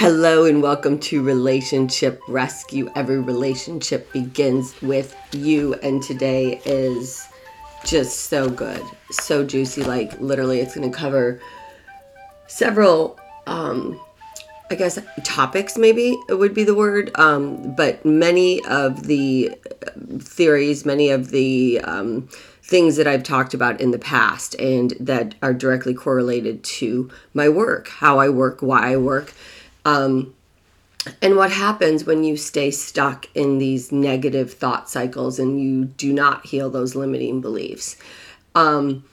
Hello and welcome to Relationship Rescue. Every relationship begins with you, and today is just so good, so juicy. Like, literally, it's going to cover several, um, I guess, topics, maybe it would be the word, um, but many of the theories, many of the um, things that I've talked about in the past and that are directly correlated to my work, how I work, why I work. Um, and what happens when you stay stuck in these negative thought cycles and you do not heal those limiting beliefs? Um,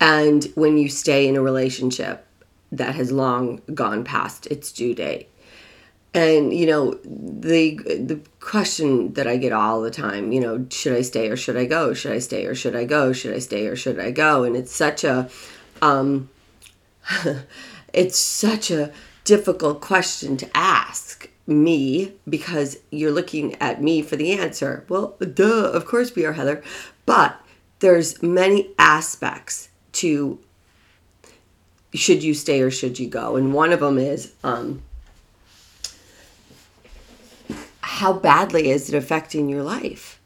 and when you stay in a relationship that has long gone past its due date. And you know the the question that i get all the time you know should i stay or should i go? Should i stay or should i go? Should i stay or should i go? And it's such a um it's such a difficult question to ask me because you're looking at me for the answer. Well duh of course we are heather. But there's many aspects to should you stay or should you go. And one of them is um how badly is it affecting your life?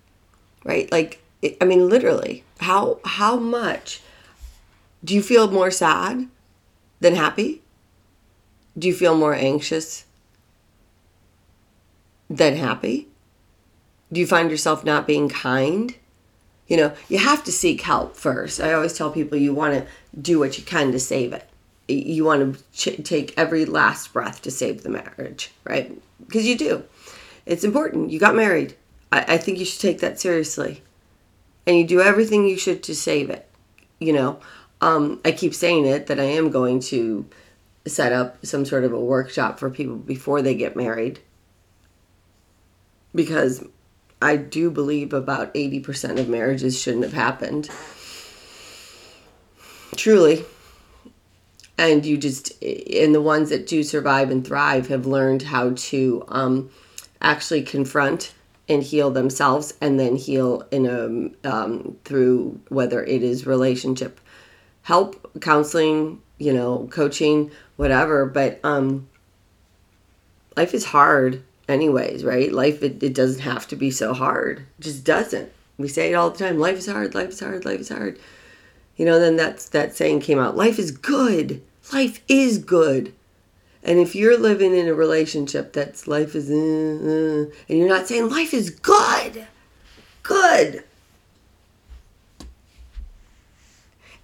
Right? Like i mean literally how how much do you feel more sad than happy do you feel more anxious than happy do you find yourself not being kind you know you have to seek help first i always tell people you want to do what you can to save it you want to ch- take every last breath to save the marriage right because you do it's important. You got married. I, I think you should take that seriously. And you do everything you should to save it. You know, um, I keep saying it that I am going to set up some sort of a workshop for people before they get married. Because I do believe about 80% of marriages shouldn't have happened. Truly. And you just, and the ones that do survive and thrive have learned how to um, actually confront and heal themselves and then heal in a um, through whether it is relationship help counseling you know coaching whatever but um life is hard anyways right? Life it, it doesn't have to be so hard. It just doesn't. We say it all the time life is hard life is hard life is hard. You know then that's that saying came out life is good. Life is good. And if you're living in a relationship that's life is, uh, uh, and you're not saying life is good, good.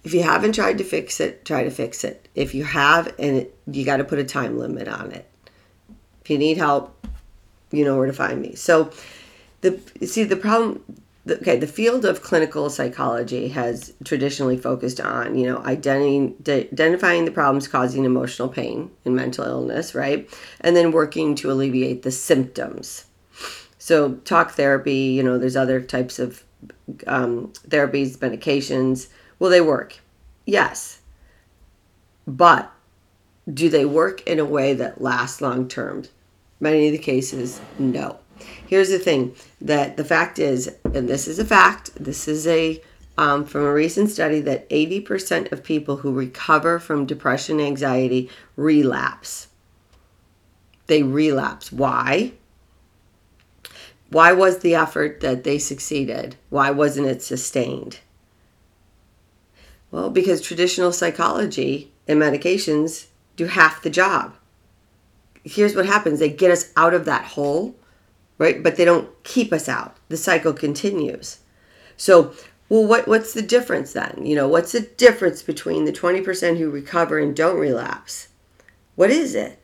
If you haven't tried to fix it, try to fix it. If you have, and it, you got to put a time limit on it. If you need help, you know where to find me. So, the see the problem the, okay, the field of clinical psychology has traditionally focused on, you know, identifying, identifying the problems causing emotional pain and mental illness, right? And then working to alleviate the symptoms. So, talk therapy, you know, there's other types of um, therapies, medications. Will they work? Yes. But do they work in a way that lasts long term? Many of the cases, no. Here's the thing that the fact is, and this is a fact, this is a um, from a recent study that 80% of people who recover from depression and anxiety relapse. They relapse. Why? Why was the effort that they succeeded? Why wasn't it sustained? Well, because traditional psychology and medications do half the job. Here's what happens they get us out of that hole right? But they don't keep us out. The cycle continues. So, well, what what's the difference then? You know, what's the difference between the 20% who recover and don't relapse? What is it?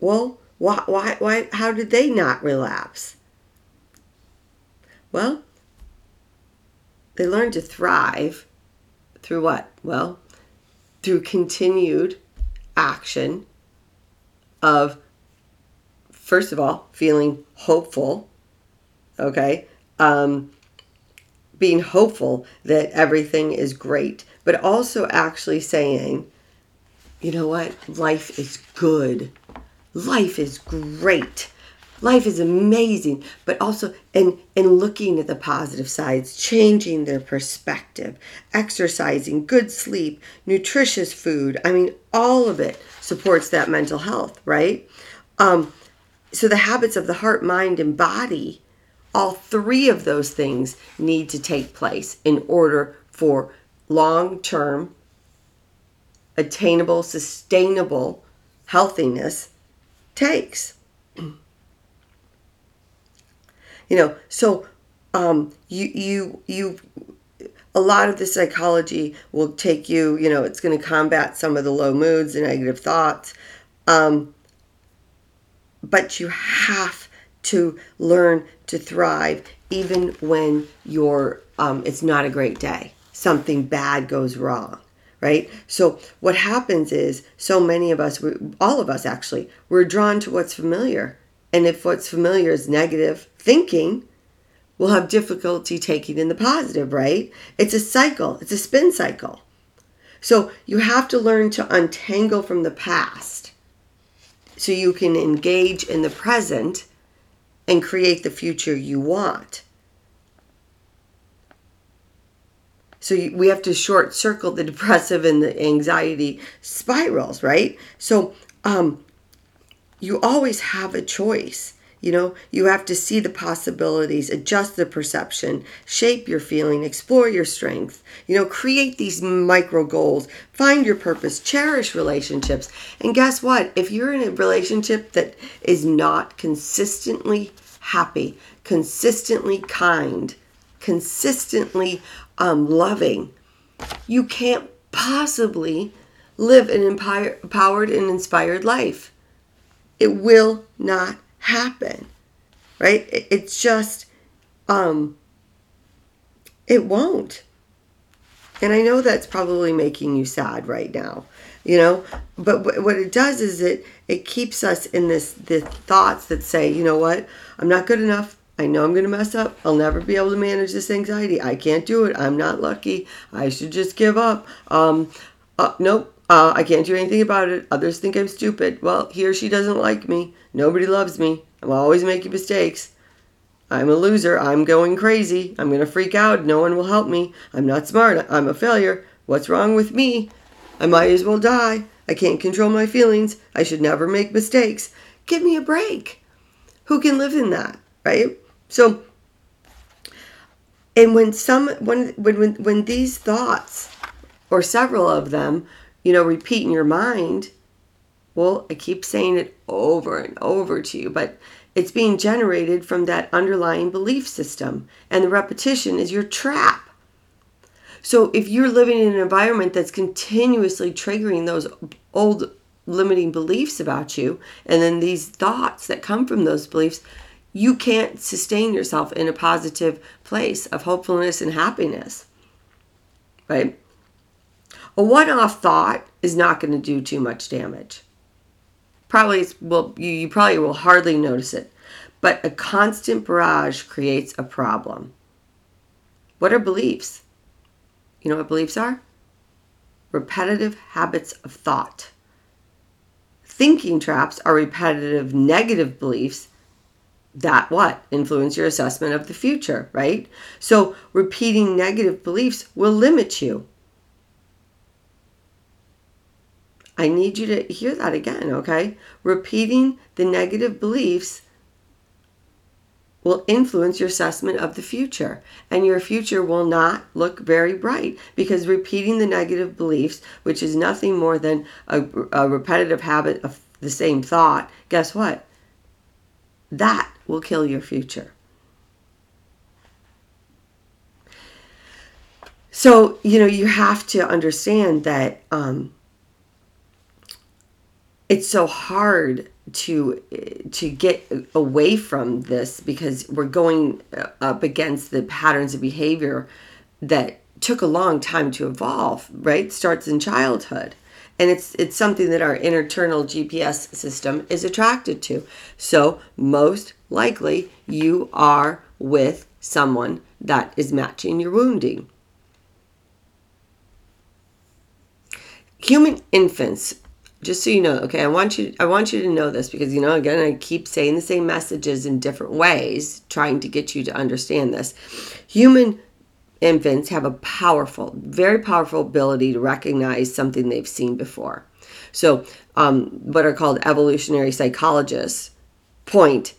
Well, why why why how did they not relapse? Well, they learned to thrive through what? Well, through continued action of first of all, feeling hopeful, okay? Um, being hopeful that everything is great, but also actually saying, you know what? Life is good. Life is great. Life is amazing, but also in in looking at the positive sides, changing their perspective, exercising, good sleep, nutritious food. I mean, all of it supports that mental health, right? um, so the habits of the heart, mind, and body, all three of those things need to take place in order for long term, attainable, sustainable healthiness takes. you know, so um, you you you a lot of the psychology will take you, you know, it's going to combat some of the low moods and negative thoughts. Um, but you have to learn to thrive even when you're, um, it's not a great day. Something bad goes wrong, right? So what happens is so many of us, we, all of us actually, we're drawn to what's familiar. And if what's familiar is negative thinking, we'll have difficulty taking in the positive, right? It's a cycle, it's a spin cycle. So you have to learn to untangle from the past so you can engage in the present and create the future you want. So we have to short circle the depressive and the anxiety spirals, right? So um, you always have a choice. You know, you have to see the possibilities, adjust the perception, shape your feeling, explore your strength, you know, create these micro goals, find your purpose, cherish relationships. And guess what? If you're in a relationship that is not consistently happy, consistently kind, consistently um, loving, you can't possibly live an empowered and inspired life. It will not happen right? It's just um it won't. And i know that's probably making you sad right now you know? But what it does is it it keeps us in this the thoughts that say you know what? I'm not good enough. I know i'm going to mess up. I'll never be able to manage this anxiety. I can't do it. I'm not lucky. I should just give up. Um uh, nope uh, I can't do anything about it. Others think I'm stupid. Well, he or she doesn't like me. Nobody loves me. I'm always making mistakes. I'm a loser. I'm going crazy. I'm going to freak out. No one will help me. I'm not smart. I'm a failure. What's wrong with me? I might as well die. I can't control my feelings. I should never make mistakes. Give me a break. Who can live in that, right? So, and when some when when when, when these thoughts or several of them you know, repeat in your mind, well, I keep saying it over and over to you, but it's being generated from that underlying belief system. And the repetition is your trap. So if you're living in an environment that's continuously triggering those old limiting beliefs about you, and then these thoughts that come from those beliefs, you can't sustain yourself in a positive place of hopefulness and happiness. Right? A one off thought is not going to do too much damage. Probably will you, you probably will hardly notice it. But a constant barrage creates a problem. What are beliefs? You know what beliefs are? Repetitive habits of thought. Thinking traps are repetitive negative beliefs that what influence your assessment of the future, right? So repeating negative beliefs will limit you. I need you to hear that again, okay? Repeating the negative beliefs will influence your assessment of the future. And your future will not look very bright because repeating the negative beliefs, which is nothing more than a, a repetitive habit of the same thought, guess what? That will kill your future. So, you know, you have to understand that um, it's so hard to to get away from this because we're going uh, up against the patterns of behavior that took a long time to evolve right? Starts in childhood. And it's it's something that our internal GPS system is attracted to. So most likely you are with someone that is matching your wounding. Human infants just so you know okay i want you i want you to know this because you know again i keep saying the same messages in different ways trying to get you to understand this. Human infants have a powerful very powerful ability to recognize something they've seen before. So, um, what are called evolutionary psychologists point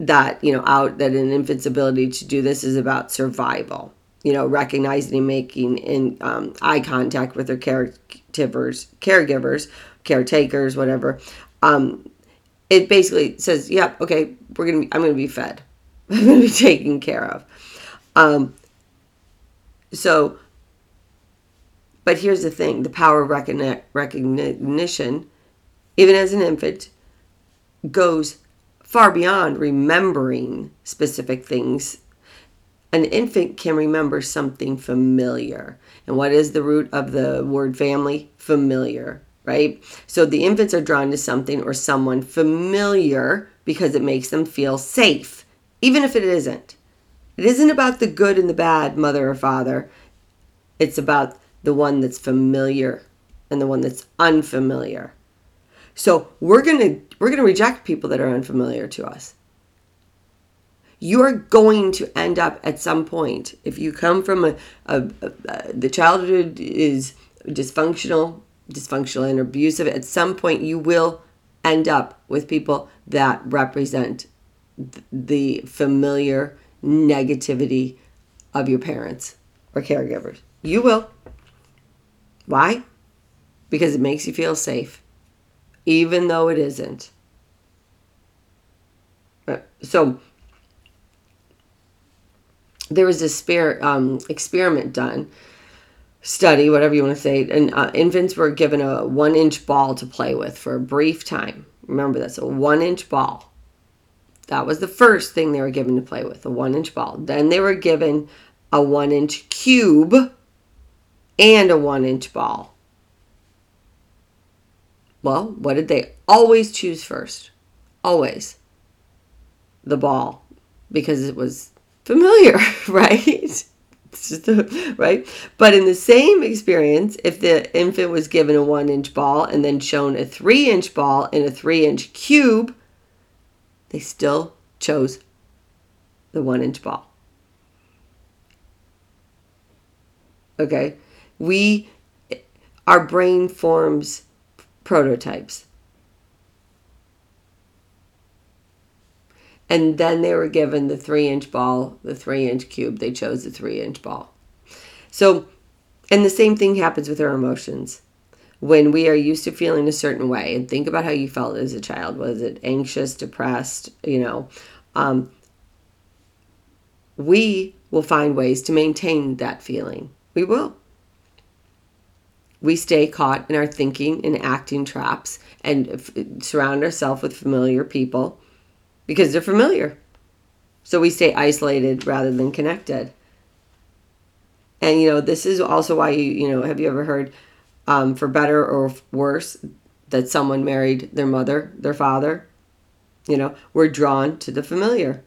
that you know out that an infant's ability to do this is about survival you know recognizing and making in um, eye contact with their caregivers caregivers caretakers whatever um, it basically says yep yeah, okay we're gonna be, i'm gonna be fed i'm gonna be taken care of um, so but here's the thing the power of recognition even as an infant goes far beyond remembering specific things. An infant can remember something familiar. And what is the root of the word family? Familiar, right? So the infants are drawn to something or someone familiar because it makes them feel safe, even if it isn't. It isn't about the good and the bad, mother or father. It's about the one that's familiar and the one that's unfamiliar. So we're to we're to reject people that are unfamiliar to us. You are going to end up at some point if you come from a, a, a, a the childhood is dysfunctional, dysfunctional and abusive. At some point, you will end up with people that represent the familiar negativity of your parents or caregivers. You will. Why? Because it makes you feel safe even though it isn't. Uh, so there was this spare, um, experiment done, study, whatever you want to say, and uh, infants were given a one inch ball to play with for a brief time. Remember that's a one inch ball. That was the first thing they were given to play with, a one inch ball. Then they were given a one inch cube and a one inch ball. Well, what did they always choose first? Always. The ball. Because it was familiar, right? Right? But in the same experience, if the infant was given a one inch ball and then shown a three inch ball in a three inch cube, they still chose the one inch ball. Okay? We, our brain forms prototypes. And then they were given the three inch ball, the three inch cube. They chose the three inch ball. So, and the same thing happens with our emotions. When we are used to feeling a certain way, and think about how you felt as a child. Was it anxious, depressed? You know, um, we will find ways to maintain that feeling. We will we stay caught in our thinking and acting traps and f- surround ourselves with familiar people because they're familiar. So we stay isolated rather than connected. And you know, this is also why you, you know, have you ever heard um, for better or worse that someone married their mother, their father? You know, we're drawn to the familiar.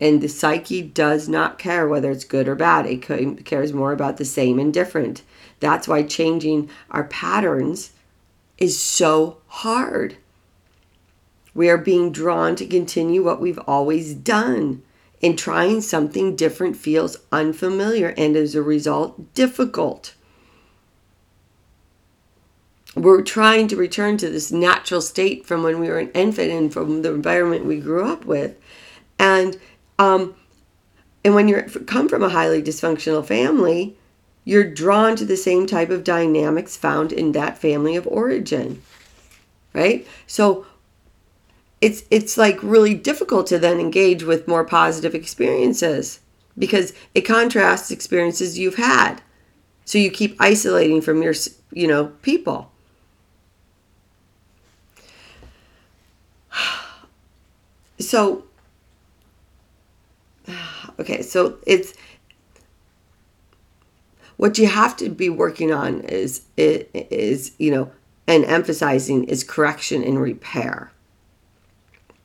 And the psyche does not care whether it's good or bad. It cares more about the same and different. That's why changing our patterns is so hard. We are being drawn to continue what we've always done, and trying something different feels unfamiliar and as a result, difficult. We're trying to return to this natural state from when we were an infant and from the environment we grew up with. And um, and when you come from a highly dysfunctional family, you're drawn to the same type of dynamics found in that family of origin. Right? So it's it's like really difficult to then engage with more positive experiences because it contrasts experiences you've had. So you keep isolating from your you know people. So okay, so it's what you have to be working on is is you know and emphasizing is correction and repair.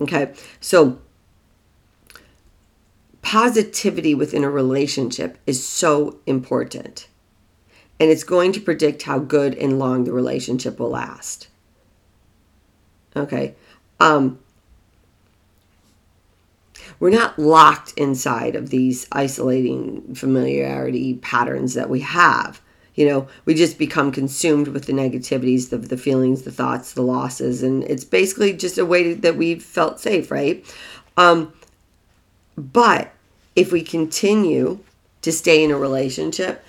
Okay, so positivity within a relationship is so important, and it's going to predict how good and long the relationship will last. Okay, um, we're not locked inside of these isolating familiarity patterns that we have. You know, we just become consumed with the negativities, the, the feelings, the thoughts, the losses, and it's basically just a way that we felt safe, right? Um, but if we continue to stay in a relationship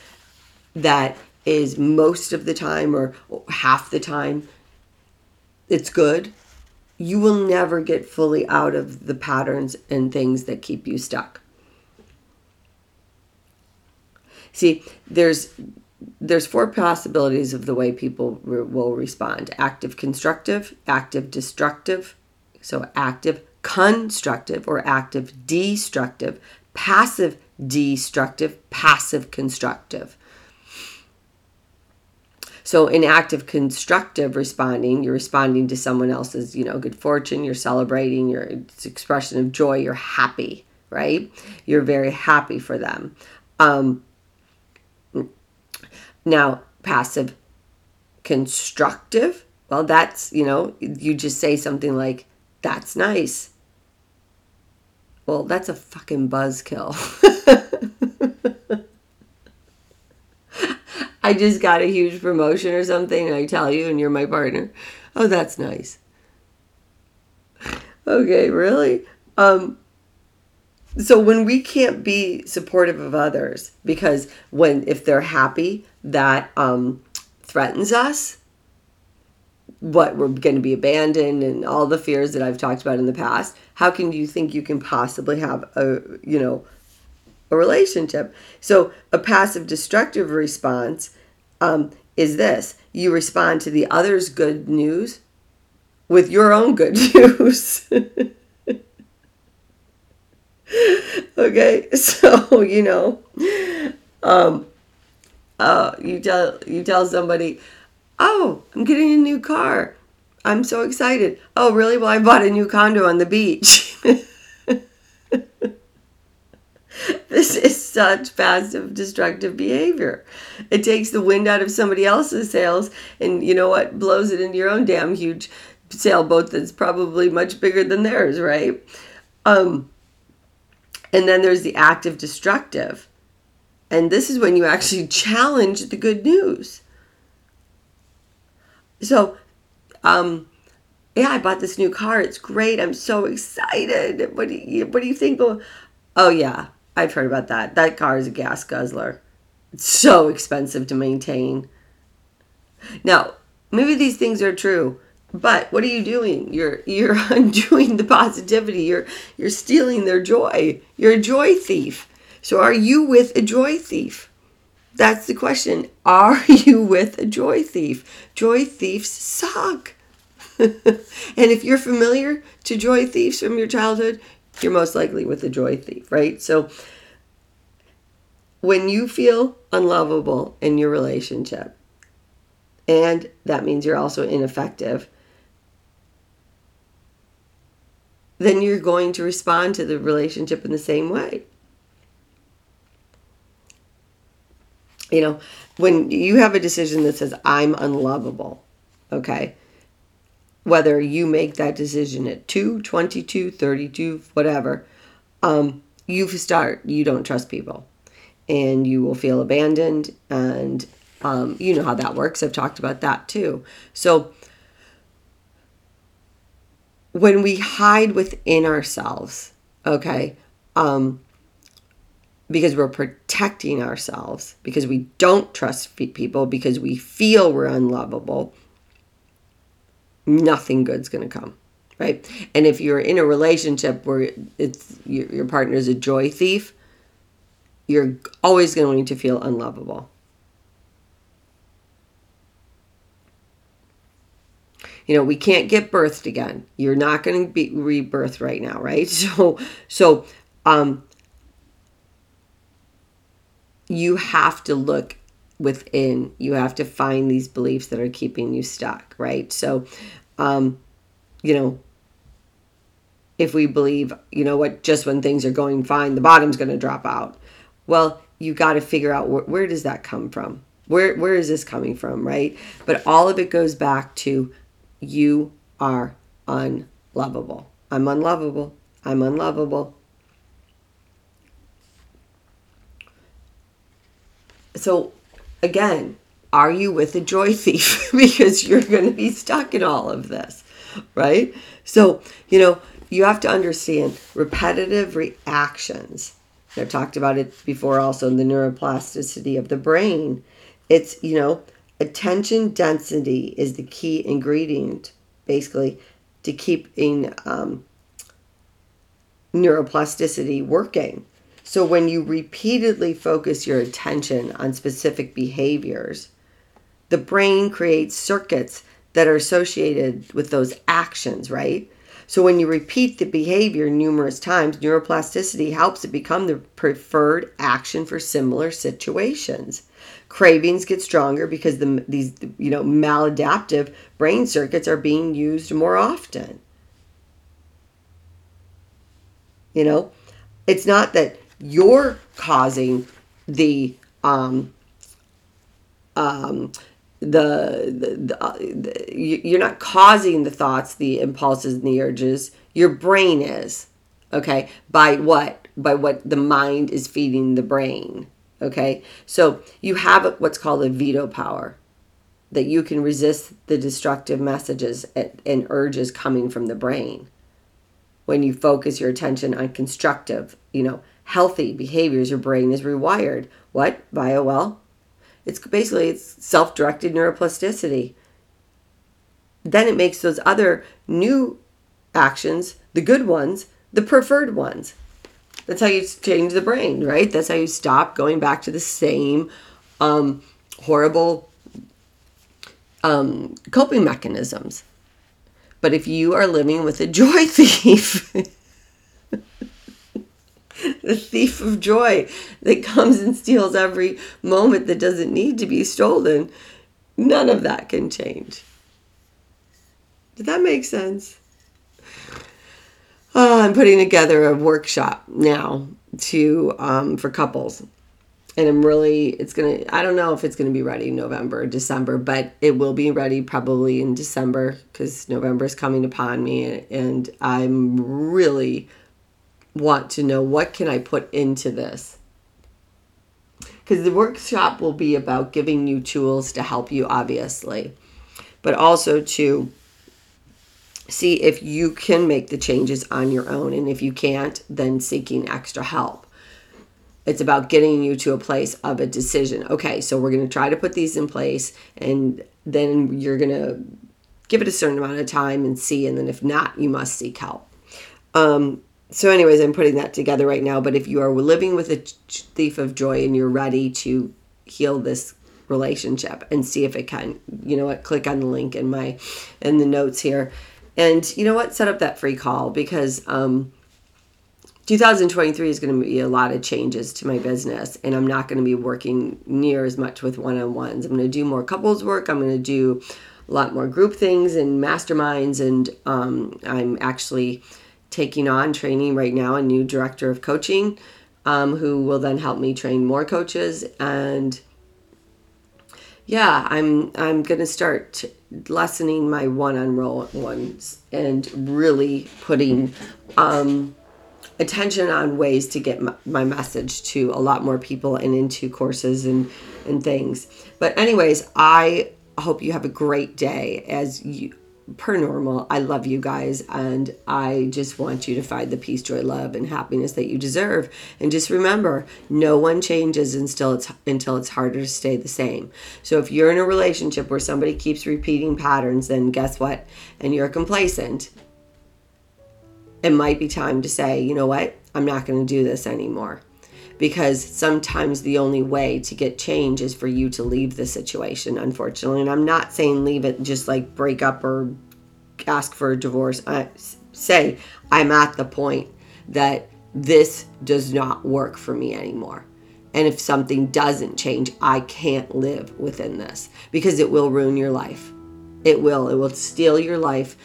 that is most of the time or half the time it's good, you will never get fully out of the patterns and things that keep you stuck. See, there's there's four possibilities of the way people re- will respond. Active constructive active destructive so active constructive or active destructive passive destructive passive constructive. So in active constructive responding you're responding to someone else's you know good fortune you're celebrating your expression of joy you're happy right? You're very happy for them. Um, now, passive constructive, well, that's, you know, you just say something like, that's nice. Well, that's a fucking buzzkill. I just got a huge promotion or something, and I tell you, and you're my partner. Oh, that's nice. Okay, really? Um, so when we can't be supportive of others because when if they're happy that um, threatens us what we're going to be abandoned and all the fears that I've talked about in the past how can you think you can possibly have a you know a relationship? So a passive destructive response um, is this. You respond to the other's good news with your own good news okay so you know um uh you tell you tell somebody oh i'm getting a new car. I'm so excited. Oh really? Well i bought a new condo on the beach. This is such passive destructive behavior. It takes the wind out of somebody else's sails and you know what? Blows it into your own damn huge sailboat that's probably much bigger than theirs right? Um and then there's the active destructive. And this is when you actually challenge the good news. So, um, yeah, I bought this new car. It's great. I'm so excited. What do you, what do you think? Oh, yeah, I've heard about that. That car is a gas guzzler. It's so expensive to maintain. Now, maybe these things are true, but what are you doing? You're you're undoing the positivity. You're you're stealing their joy. You're a joy thief. So are you with a joy thief? That's the question. Are you with a joy thief? Joy thieves suck. and if you're familiar to joy thieves from your childhood, you're most likely with a joy thief, right? So when you feel unlovable in your relationship, and that means you're also ineffective then you're going to respond to the relationship in the same way. You know, when you have a decision that says, I'm unlovable, okay, whether you make that decision at 2, 22, 32, whatever, um, you start, you don't trust people and you will feel abandoned. And um, you know how that works. I've talked about that too. So, when we hide within ourselves, okay, um, because we're protecting ourselves, because we don't trust people, because we feel we're unlovable, nothing good's going to come, right? And if you're in a relationship where it's your, your partner is a joy thief, you're always going to feel unlovable. You know we can't get birthed again. You're not going to be rebirthed right now right? So so um you have to look within. You have to find these beliefs that are keeping you stuck right? So um you know if we believe you know what just when things are going fine the bottom's going to drop out. Well you got to figure out wh- where does that come from? Where where is this coming from right? But all of it goes back to you are unlovable. I'm unlovable. I'm unlovable. So again, are you with a joy thief? because you're going to be stuck in all of this, right? So, you know, you have to understand repetitive reactions. I've talked about it before also in the neuroplasticity of the brain. It's, you know, attention density is the key ingredient, basically, to keeping um, neuroplasticity working. So when you repeatedly focus your attention on specific behaviors, the brain creates circuits that are associated with those actions, right? So when you repeat the behavior numerous times, neuroplasticity helps it become the preferred action for similar situations. Cravings get stronger because the, these you know maladaptive brain circuits are being used more often. You know, it's not that you're causing the um, um, the, the, the, uh, you're not causing the thoughts, the impulses, and the urges. Your brain is, okay? By what? By what the mind is feeding the brain, okay? So you have what's called a veto power that you can resist the destructive messages and, and urges coming from the brain when you focus your attention on constructive, you know, healthy behaviors. Your brain is rewired. What? Via well, it's basically it's self-directed neuroplasticity. Then it makes those other new actions, the good ones, the preferred ones. That's how you change the brain, right? That's how you stop going back to the same um, horrible um, coping mechanisms. But if you are living with a joy thief, the thief of joy that comes and steals every moment that doesn't need to be stolen, none of that can change. Did that make sense? Oh, I'm putting together a workshop now to um, for couples, and I'm really it's gonna. I don't know if it's gonna be ready November or December, but it will be ready probably in December because November is coming upon me, and I'm really want to know what can I put into this? Because the workshop will be about giving you tools to help you, obviously, but also to see if you can make the changes on your own. And if you can't, then seeking extra help. It's about getting you to a place of a decision. Okay, so we're going to try to put these in place, and then you're going to give it a certain amount of time and see. And then if not, you must seek help. Um, so anyways i'm putting that together right now but if you are living with a thief of joy and you're ready to heal this relationship and see if it can you know what click on the link in my in the notes here. And you know what set up that free call because um 2023 is going to be a lot of changes to my business and i'm not going to be working near as much with one-on-ones. I'm going to do more couples work. I'm going to do a lot more group things and masterminds and um, i'm actually taking on training right now a new director of coaching um, who will then help me train more coaches. And yeah i'm i'm going to start lessening my one-on-ones and really putting um, attention on ways to get my message to a lot more people and into courses and and things. But anyways i hope you have a great day as you per normal, I love you guys and I just want you to find the peace, joy, love, and happiness that you deserve. And just remember, no one changes until it's until it's harder to stay the same. So if you're in a relationship where somebody keeps repeating patterns, then guess what? And you're complacent, it might be time to say, you know what? I'm not going to do this anymore because sometimes the only way to get change is for you to leave the situation, unfortunately. And I'm not saying leave it just like break up or ask for a divorce. I say I'm at the point that this does not work for me anymore. And if something doesn't change, I can't live within this because it will ruin your life. It will. It will steal your life.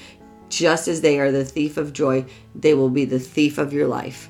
Just as they are the thief of joy, they will be the thief of your life.